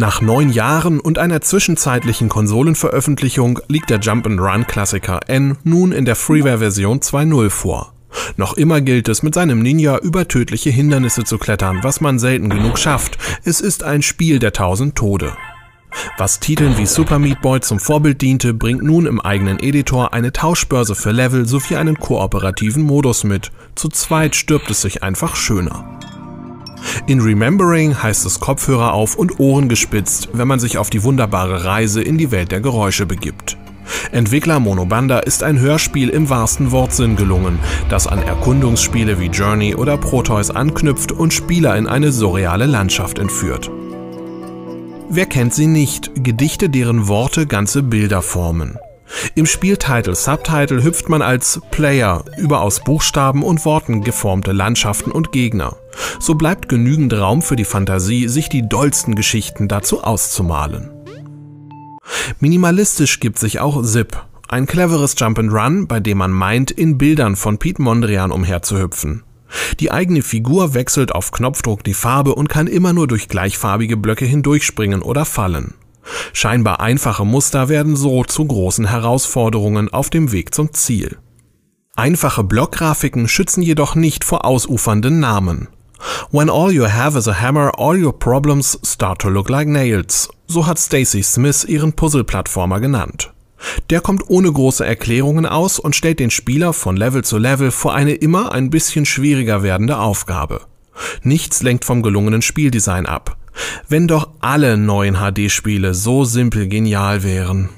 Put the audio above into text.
Nach neun Jahren und einer zwischenzeitlichen Konsolenveröffentlichung liegt der Jump-and-Run-Klassiker N nun in der Freeware-Version 2.0 vor. Noch immer gilt es, mit seinem Ninja über tödliche Hindernisse zu klettern, was man selten genug schafft. Es ist ein Spiel der tausend Tode. Was Titeln wie Super Meat Boy zum Vorbild diente, bringt nun im eigenen Editor eine Tauschbörse für Level sowie einen kooperativen Modus mit. Zu zweit stirbt es sich einfach schöner. In Remembering heißt es Kopfhörer auf und Ohren gespitzt, wenn man sich auf die wunderbare Reise in die Welt der Geräusche begibt. Entwickler Monobanda ist ein Hörspiel im wahrsten Wortsinn gelungen, das an Erkundungsspiele wie Journey oder Proteus anknüpft und Spieler in eine surreale Landschaft entführt. Wer kennt sie nicht? Gedichte, deren Worte ganze Bilder formen. Im Spieltitel Subtitle hüpft man als Player über aus Buchstaben und Worten geformte Landschaften und Gegner. So bleibt genügend Raum für die Fantasie, sich die dollsten Geschichten dazu auszumalen. Minimalistisch gibt sich auch Zip, ein cleveres Jump-and-Run, bei dem man meint, in Bildern von Pete Mondrian umherzuhüpfen. Die eigene Figur wechselt auf Knopfdruck die Farbe und kann immer nur durch gleichfarbige Blöcke hindurchspringen oder fallen. Scheinbar einfache Muster werden so zu großen Herausforderungen auf dem Weg zum Ziel. Einfache Blockgrafiken schützen jedoch nicht vor ausufernden Namen. When all you have is a hammer, all your problems start to look like nails. So hat Stacy Smith ihren Puzzle-Plattformer genannt. Der kommt ohne große Erklärungen aus und stellt den Spieler von Level zu Level vor eine immer ein bisschen schwieriger werdende Aufgabe. Nichts lenkt vom gelungenen Spieldesign ab. Wenn doch alle neuen HD-Spiele so simpel genial wären.